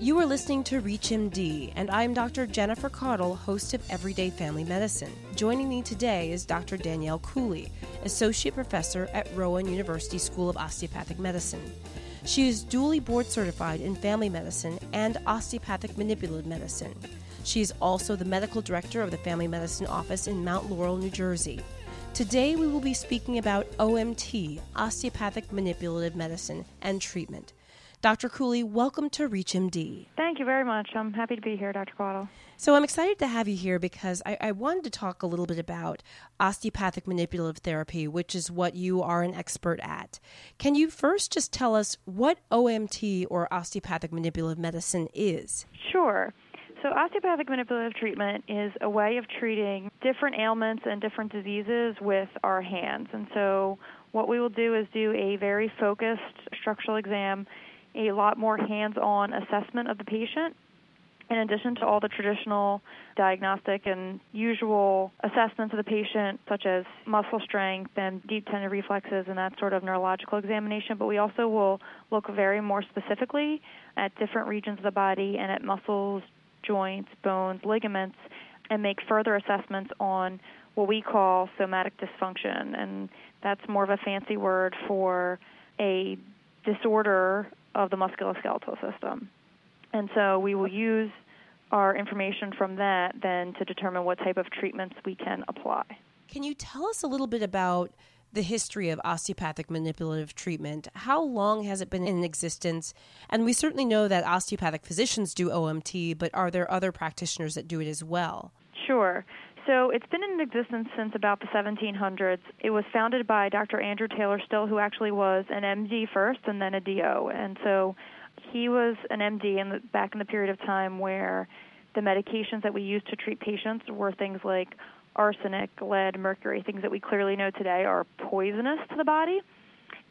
You are listening to ReachMD, and I'm Dr. Jennifer Caudle, host of Everyday Family Medicine. Joining me today is Dr. Danielle Cooley, Associate Professor at Rowan University School of Osteopathic Medicine. She is duly board certified in family medicine and osteopathic manipulative medicine. She is also the medical director of the Family Medicine Office in Mount Laurel, New Jersey. Today we will be speaking about OMT, osteopathic manipulative medicine, and treatment. Dr. Cooley, welcome to ReachMD. Thank you very much. I'm happy to be here, Dr. Caudle. So I'm excited to have you here because I, I, wanted to talk a little bit about osteopathic manipulative therapy, which is what you are an expert at. Can you first just tell us what OMT or osteopathic manipulative medicine is? Sure. So, osteopathic manipulative treatment is a way of treating different ailments and different diseases with our hands. And so, what we will do is do a very focused structural exam a lot more hands on assessment of the patient in addition to all the traditional diagnostic and usual assessments of the patient, such as muscle strength and deep tendon reflexes and that sort of neurological examination, but we also will look very more specifically at different regions of the body and at muscles, joints, bones, ligaments, and make further assessments on what we call somatic dysfunction. And that's more of a fancy word for a disorder of the musculoskeletal system. And so we will use our information from that then to determine what type of treatments we can apply. Can you tell us a little bit about the history of osteopathic manipulative treatment? How long has it been in existence? And we certainly know that osteopathic physicians do OMT, but are there other practitioners that do it as well? Sure. So it's been in existence since about the 1700s. It was founded by Dr. Andrew Taylor Still, who actually was an MD first and then a DO. And so he was an MD in the, back in the period of time where the medications that we used to treat patients were things like arsenic, lead, mercury, things that we clearly know today are poisonous to the body.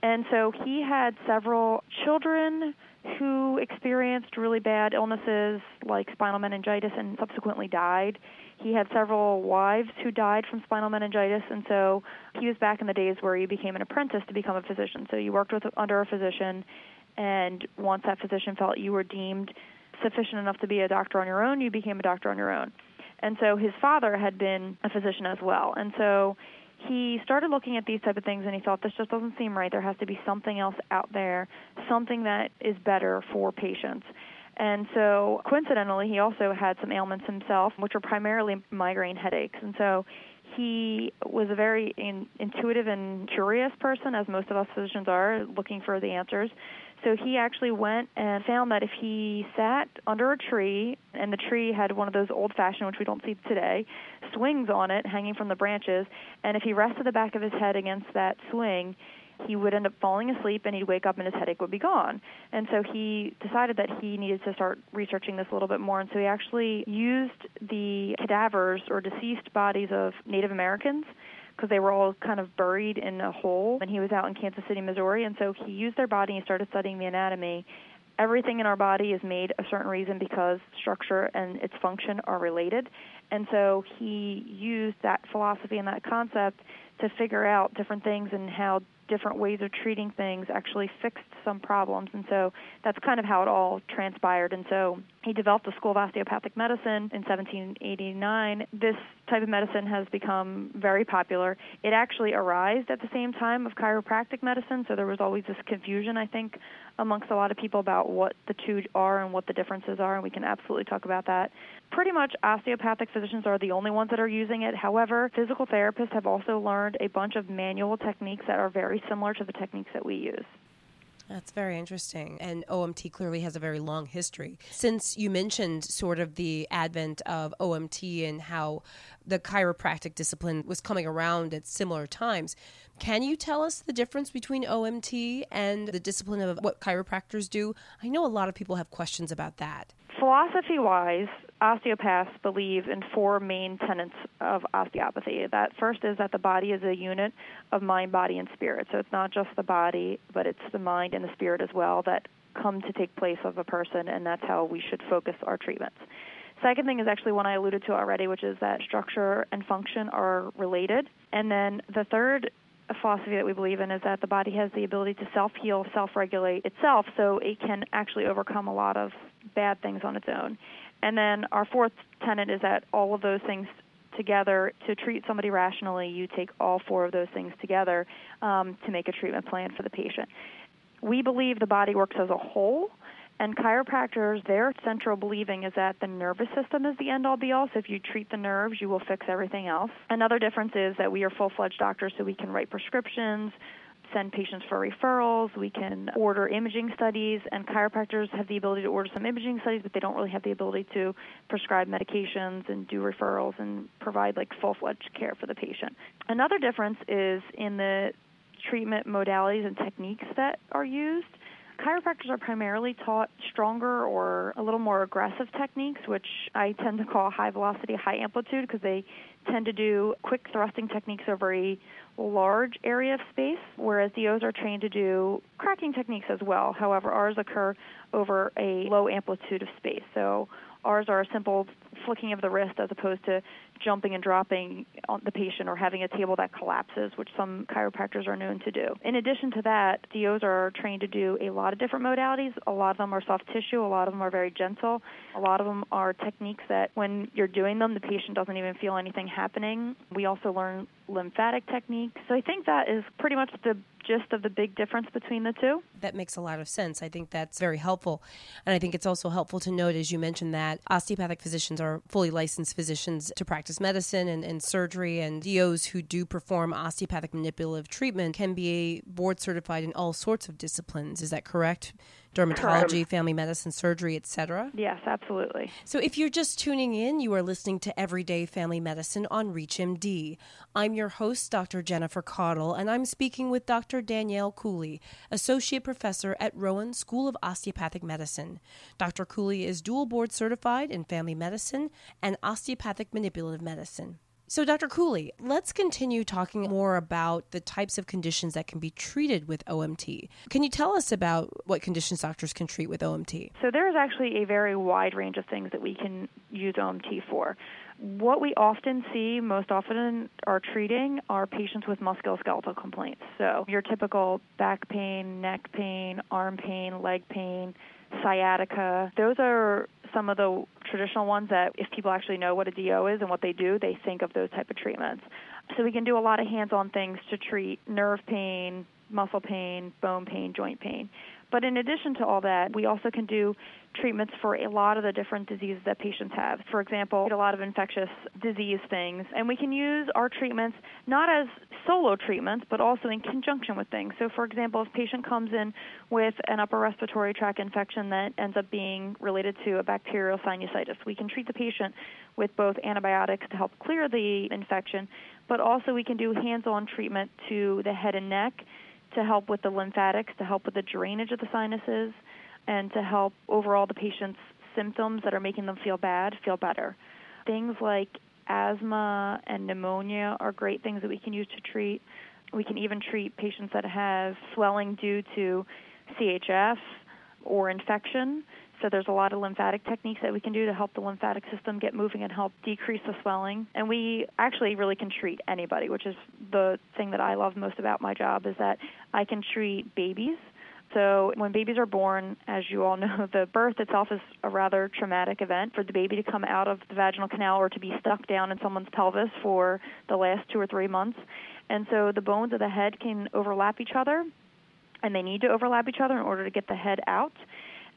And so he had several children who experienced really bad illnesses like spinal meningitis and subsequently died. He had several wives who died from spinal meningitis, and so he was back in the days where you became an apprentice to become a physician. So you worked with under a physician, and once that physician felt you were deemed sufficient enough to be a doctor on your own, you became a doctor on your own. And so his father had been a physician as well, and so he started looking at these type of things and he thought this just doesn't seem right there has to be something else out there something that is better for patients and so, coincidentally, he also had some ailments himself, which were primarily migraine headaches. And so, he was a very in, intuitive and curious person, as most of us physicians are, looking for the answers. So he actually went and found that if he sat under a tree, and the tree had one of those old fashioned, which we don't see today, swings on it hanging from the branches, and if he rested the back of his head against that swing, he would end up falling asleep and he'd wake up and his headache would be gone. And so he decided that he needed to start researching this a little bit more. And so he actually used the cadavers or deceased bodies of Native Americans because they were all kind of buried in a hole. And he was out in Kansas City, Missouri. And so he used their body and started studying the anatomy. Everything in our body is made a certain reason because structure and its function are related. And so he used that philosophy and that concept to figure out different things and how different ways of treating things actually fixed some problems. And so that's kind of how it all transpired. And so he developed the School of Osteopathic Medicine in 1789. This type of medicine has become very popular. It actually arose at the same time of chiropractic medicine, so there was always this confusion, I think, amongst a lot of people about what the two are and what the differences are, and we can absolutely talk about that. Pretty much osteopathic physicians are the only ones that are using it. However, physical therapists have also learned a bunch of manual techniques that are very similar to the techniques that we use. That's very interesting. And OMT clearly has a very long history. Since you mentioned sort of the advent of OMT and how the chiropractic discipline was coming around at similar times, can you tell us the difference between OMT and the discipline of what chiropractors do? I know a lot of people have questions about that. Philosophy wise, osteopaths believe in four main tenets of osteopathy. That first is that the body is a unit of mind, body, and spirit. So it's not just the body, but it's the mind and the spirit as well that come to take place of a person, and that's how we should focus our treatments. Second thing is actually one I alluded to already, which is that structure and function are related. And then the third philosophy that we believe in is that the body has the ability to self heal, self regulate itself, so it can actually overcome a lot of bad things on its own. And then our fourth tenet is that all of those things together to treat somebody rationally, you take all four of those things together um, to make a treatment plan for the patient. We believe the body works as a whole, and chiropractors, their central believing is that the nervous system is the end all be all. So if you treat the nerves, you will fix everything else. Another difference is that we are full fledged doctors, so we can write prescriptions, send patients for referrals, we can order imaging studies, and chiropractors have the ability to order some imaging studies, but they don't really have the ability to prescribe medications and do referrals and provide like full fledged care for the patient. Another difference is in the treatment modalities and techniques that are used chiropractors are primarily taught stronger or a little more aggressive techniques, which I tend to call high velocity, high amplitude, because they tend to do quick thrusting techniques over a large area of space, whereas DOs are trained to do cracking techniques as well. However, ours occur over a low amplitude of space. So ours are a simple flicking of the wrist as opposed to jumping and dropping on the patient or having a table that collapses, which some chiropractors are known to do. In addition to that, DOs are trained to do a lot of different modalities. A lot of them are soft tissue, a lot of them are very gentle, a lot of them are techniques that when you're doing them, the patient doesn't even feel anything happening. We also learn lymphatic techniques. So I think that is pretty much the gist of the big difference between the two. That makes a lot of sense. I think that's very helpful. And I think it's also helpful to note, as you mentioned, that osteopathic physicians are fully licensed physicians to practice medicine and, and surgery, and DOs who do perform osteopathic manipulative treatment can be board certified in all sorts of disciplines. Is that correct? Dermatology, family medicine, surgery, etc. Yes, absolutely. So if you're just tuning in, you are listening to Everyday Family Medicine on ReachMD. I'm your host, Dr. Jennifer Caudle, and I'm speaking with Dr. Danielle Cooley, Associate Professor at Rowan School of Osteopathic Medicine. Dr. Cooley is dual board certified in family medicine and osteopathic manipulative medicine. So, Dr. Cooley, let's continue talking more about the types of conditions that can be treated with OMT. Can you tell us about what conditions doctors can treat with OMT? So, there is actually a very wide range of things that we can use OMT for. What we often see, most often are treating, are patients with musculoskeletal complaints. So, your typical back pain, neck pain, arm pain, leg pain, sciatica. Those are some of the traditional ones that if people actually know what a DO is and what they do, they think of those type of treatments. So we can do a lot of hands-on things to treat nerve pain, muscle pain, bone pain, joint pain. But in addition to all that, we also can do treatments for a lot of the different diseases that patients have. For example, a lot of infectious disease things. And we can use our treatments not as solo treatments, but also in conjunction with things. So, for example, if a patient comes in with an upper respiratory tract infection that ends up being related to a bacterial sinusitis, we can treat the patient with both antibiotics to help clear the infection, but also we can do hands on treatment to the head and neck to help with the lymphatics, to help with the drainage of the sinuses, and to help overall the patient's symptoms that are making them feel bad feel better. Things like asthma and pneumonia are great things that we can use to treat. We can even treat patients that have swelling due to CHF or infection. So there's a lot of lymphatic techniques that we can do to help the lymphatic system get moving and help decrease the swelling. And we actually really can treat anybody, which is the thing that I love most about my job is that I can treat babies. So when babies are born, as you all know, the birth itself is a rather traumatic event. For the baby to come out of the vaginal canal or to be stuck down in someone's pelvis for the last two or three months. And so the bones of the head can overlap each other, and they need to overlap each other in order to get the head out.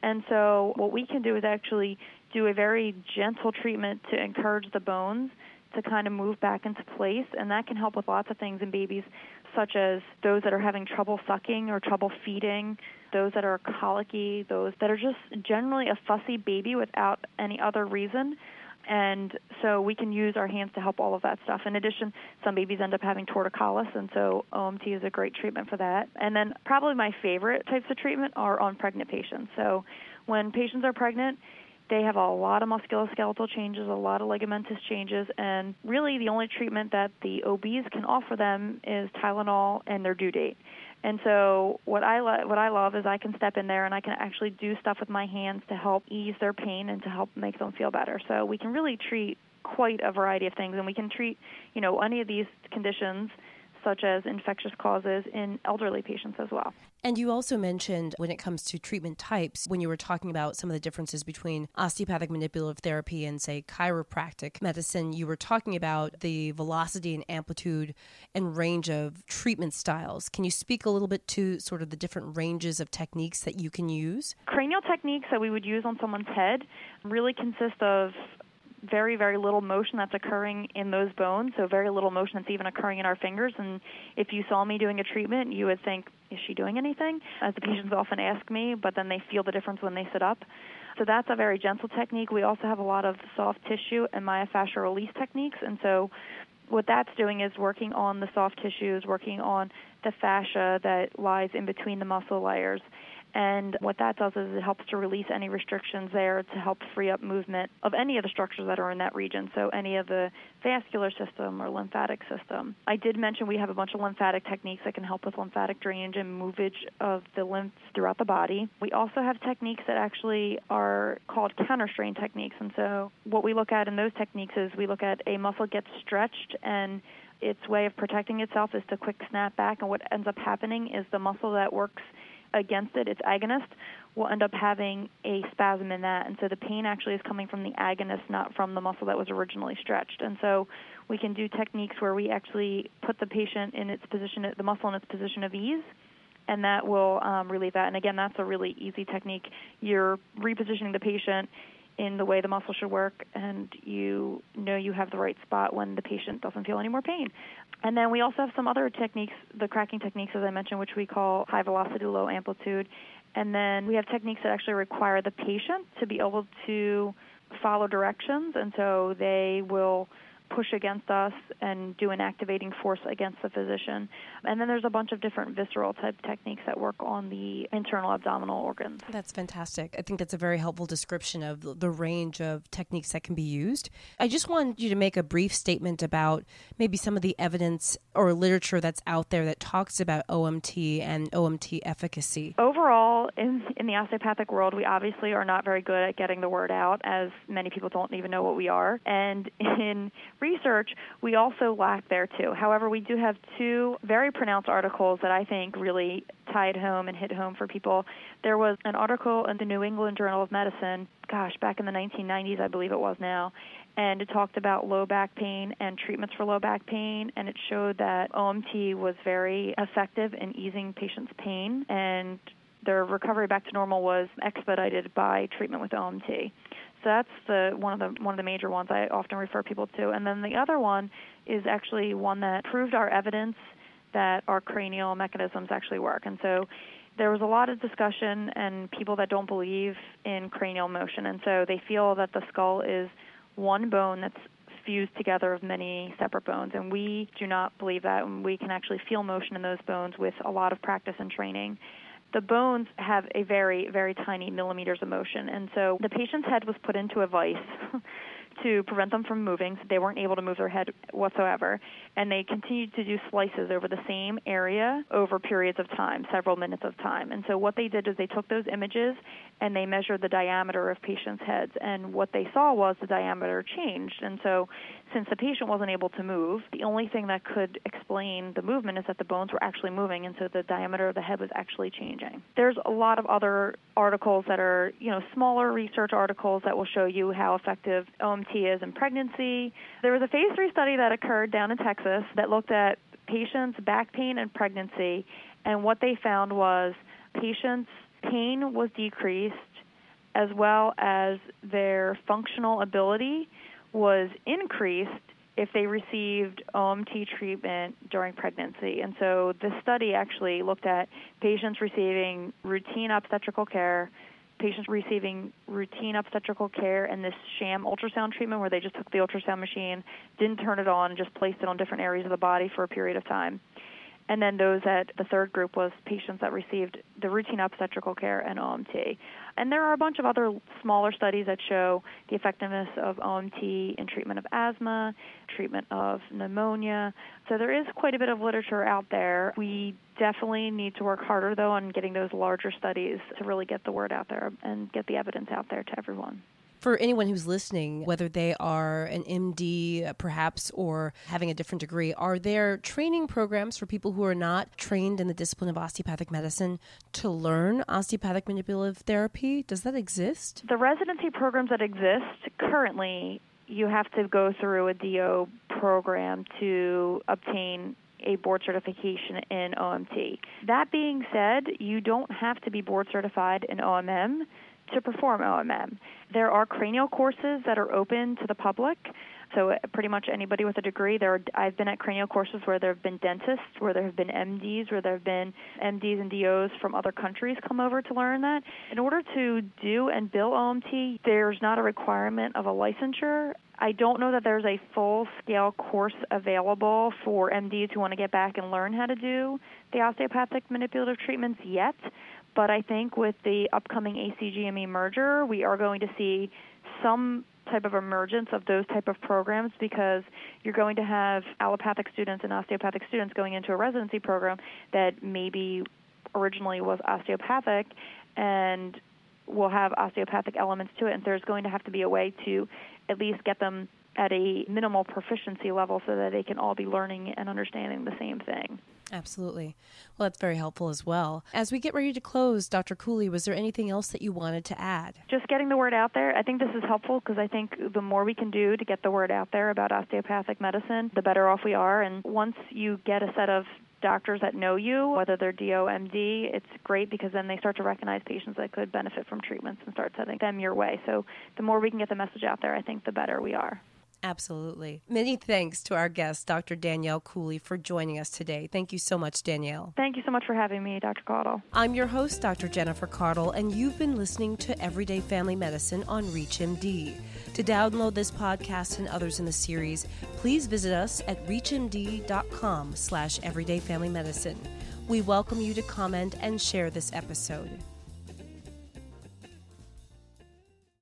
And so, what we can do is actually do a very gentle treatment to encourage the bones to kind of move back into place, and that can help with lots of things in babies, such as those that are having trouble sucking or trouble feeding, those that are colicky, those that are just generally a fussy baby without any other reason. And so we can use our hands to help all of that stuff. In addition, some babies end up having torticollis, and so OMT is a great treatment for that. And then probably my favorite types of treatment are on pregnant patients. So when patients are pregnant, they have a lot of musculoskeletal changes, a lot of ligamentous changes, and really the only treatment that the OBs can offer them is Tylenol and their due date. And so what I lo- what I love is I can step in there and I can actually do stuff with my hands to help ease their pain and to help make them feel better. So we can really treat quite a variety of things and we can treat, you know, any of these conditions such as infectious causes in elderly patients as well. And you also mentioned when it comes to treatment types, when you were talking about some of the differences between osteopathic manipulative therapy and, say, chiropractic medicine, you were talking about the velocity and amplitude and range of treatment styles. Can you speak a little bit to sort of the different ranges of techniques that you can use? Cranial techniques that we would use on someone's head really consist of very, very little motion that's occurring in those bones, so very little motion that's even occurring in our fingers. And if you saw me doing a treatment, you would think, is she doing anything? As the patients often ask me, but then they feel the difference when they sit up. So that's a very gentle technique. We also have a lot of soft tissue and myofascial release techniques, and so what that's doing is working on the soft tissues, working on the fascia that lies in between the muscle layers. And what that does is it helps to release any restrictions there to help free up movement of any of the structures that are in that region, so any of the vascular system or lymphatic system. I did mention we have a bunch of lymphatic techniques that can help with lymphatic drainage and movage of the lymphs throughout the body. We also have techniques that actually are called counter strain techniques. And so what we look at in those techniques is we look at a muscle gets stretched and its way of protecting itself is to quick snap back and what ends up happening is the muscle that works against it, its agonist, will end up having a spasm in that. And so the pain actually is coming from the agonist, not from the muscle that was originally stretched. And so we can do techniques where we actually put the patient in its position, the muscle in its position of ease. And that will um, relieve that. And again, that's a really easy technique. You're repositioning the patient in the way the muscle should work, and you know you have the right spot when the patient doesn't feel any more pain. And then we also have some other techniques, the cracking techniques, as I mentioned, which we call high velocity, low amplitude. And then we have techniques that actually require the patient to be able to follow directions, and so they will push against us and do an activating force against the physician. And then there's a bunch of different visceral type techniques that work on the internal abdominal organs. That's fantastic. I think that's a very helpful description of the range of techniques that can be used. I just wanted you to make a brief statement about maybe some of the evidence or literature that's out there that talks about OMT and OMT efficacy. Overall, in, in the osteopathic world, we obviously are not very good at getting the word out, as many people don't even know what we are. And in research, we also lack there too. However, we do have two very pronounced articles that I think really tied home and hit home for people. There was an article in the New England Journal of Medicine, gosh, back in the 1990s, I believe it was now, and it talked about low back pain and treatments for low back pain, and it showed that OMT was very effective in easing patients' pain and their recovery back to normal was expedited by treatment with OMT. So that's the one of the one of the major ones I often refer people to. And then the other one is actually one that proved our evidence that our cranial mechanisms actually work. And so there was a lot of discussion and people that don't believe in cranial motion and so they feel that the skull is one bone that's fused together of many separate bones and we do not believe that and we can actually feel motion in those bones with a lot of practice and training the bones have a very, very tiny millimeters of motion. And so the patient's head was put into a vise to prevent them from moving. So they weren't able to move their head whatsoever. And they continued to do slices over the same area over periods of time, several minutes of time. And so what they did is they took those images and they measured the diameter of patients' heads. And what they saw was the diameter changed. And so since the patient wasn't able to move, the only thing that could explain the movement is that the bones were actually moving, and so the diameter of the head was actually changing. There's a lot of other articles that are, you know, smaller research articles that will show you how effective OMT is in pregnancy. There was a phase three study that occurred down in Texas that looked at patients' back pain and pregnancy, and what they found was patients' pain was decreased as well as their functional ability was increased if they received OMT treatment during pregnancy. And so this study actually looked at patients receiving routine obstetrical care, patients receiving routine obstetrical care, and this sham ultrasound treatment where they just took the ultrasound machine, didn't turn it on, just placed it on different areas of the body for a period of time and then those at the third group was patients that received the routine obstetrical care and OMT. And there are a bunch of other smaller studies that show the effectiveness of OMT in treatment of asthma, treatment of pneumonia. So there is quite a bit of literature out there. We definitely need to work harder though on getting those larger studies to really get the word out there and get the evidence out there to everyone. For anyone who's listening, whether they are an MD uh, perhaps or having a different degree, are there training programs for people who are not trained in the discipline of osteopathic medicine to learn osteopathic manipulative therapy? Does that exist? The residency programs that exist currently, you have to go through a DO program to obtain a board certification in OMT. That being said, you don't have to be board certified in OMM to perform OMM. There are cranial courses that are open to the public. So uh, pretty much anybody with a degree. There, are, I've been at cranial courses where there have been dentists, where there have been MDs, where there have been MDs and DOs from other countries come over to learn that. In order to do and bill OMT, there's not a requirement of a licensure. I don't know that there's a full scale course available for MDs who want to get back and learn how to do the osteopathic manipulative treatments yet. But I think with the upcoming ACGME merger, we are going to see some type of emergence of those type of programs because you're going to have allopathic students and osteopathic students going into a residency program that maybe originally was osteopathic and will have osteopathic elements to it and there's going to have to be a way to at least get them at a minimal proficiency level so that they can all be learning and understanding the same thing. Absolutely. Well, that's very helpful as well. As we get ready to close, Dr. Cooley, was there anything else that you wanted to add? Just getting the word out there. I think this is helpful because I think the more we can do to get the word out there about osteopathic medicine, the better off we are. And once you get a set of doctors that know you, whether they're DOMD, it's great because then they start to recognize patients that could benefit from treatments and start sending them your way. So the more we can get the message out there, I think the better we are. Absolutely. Many thanks to our guest, Dr. Danielle Cooley, for joining us today. Thank you so much, Danielle. Thank you so much for having me, Dr. Caudle. I'm your host, Dr. Jennifer Caudle, and you've been listening to Everyday Family Medicine on ReachMD. To download this podcast and others in the series, please visit us at reachmd.com slash everydayfamilymedicine. We welcome you to comment and share this episode.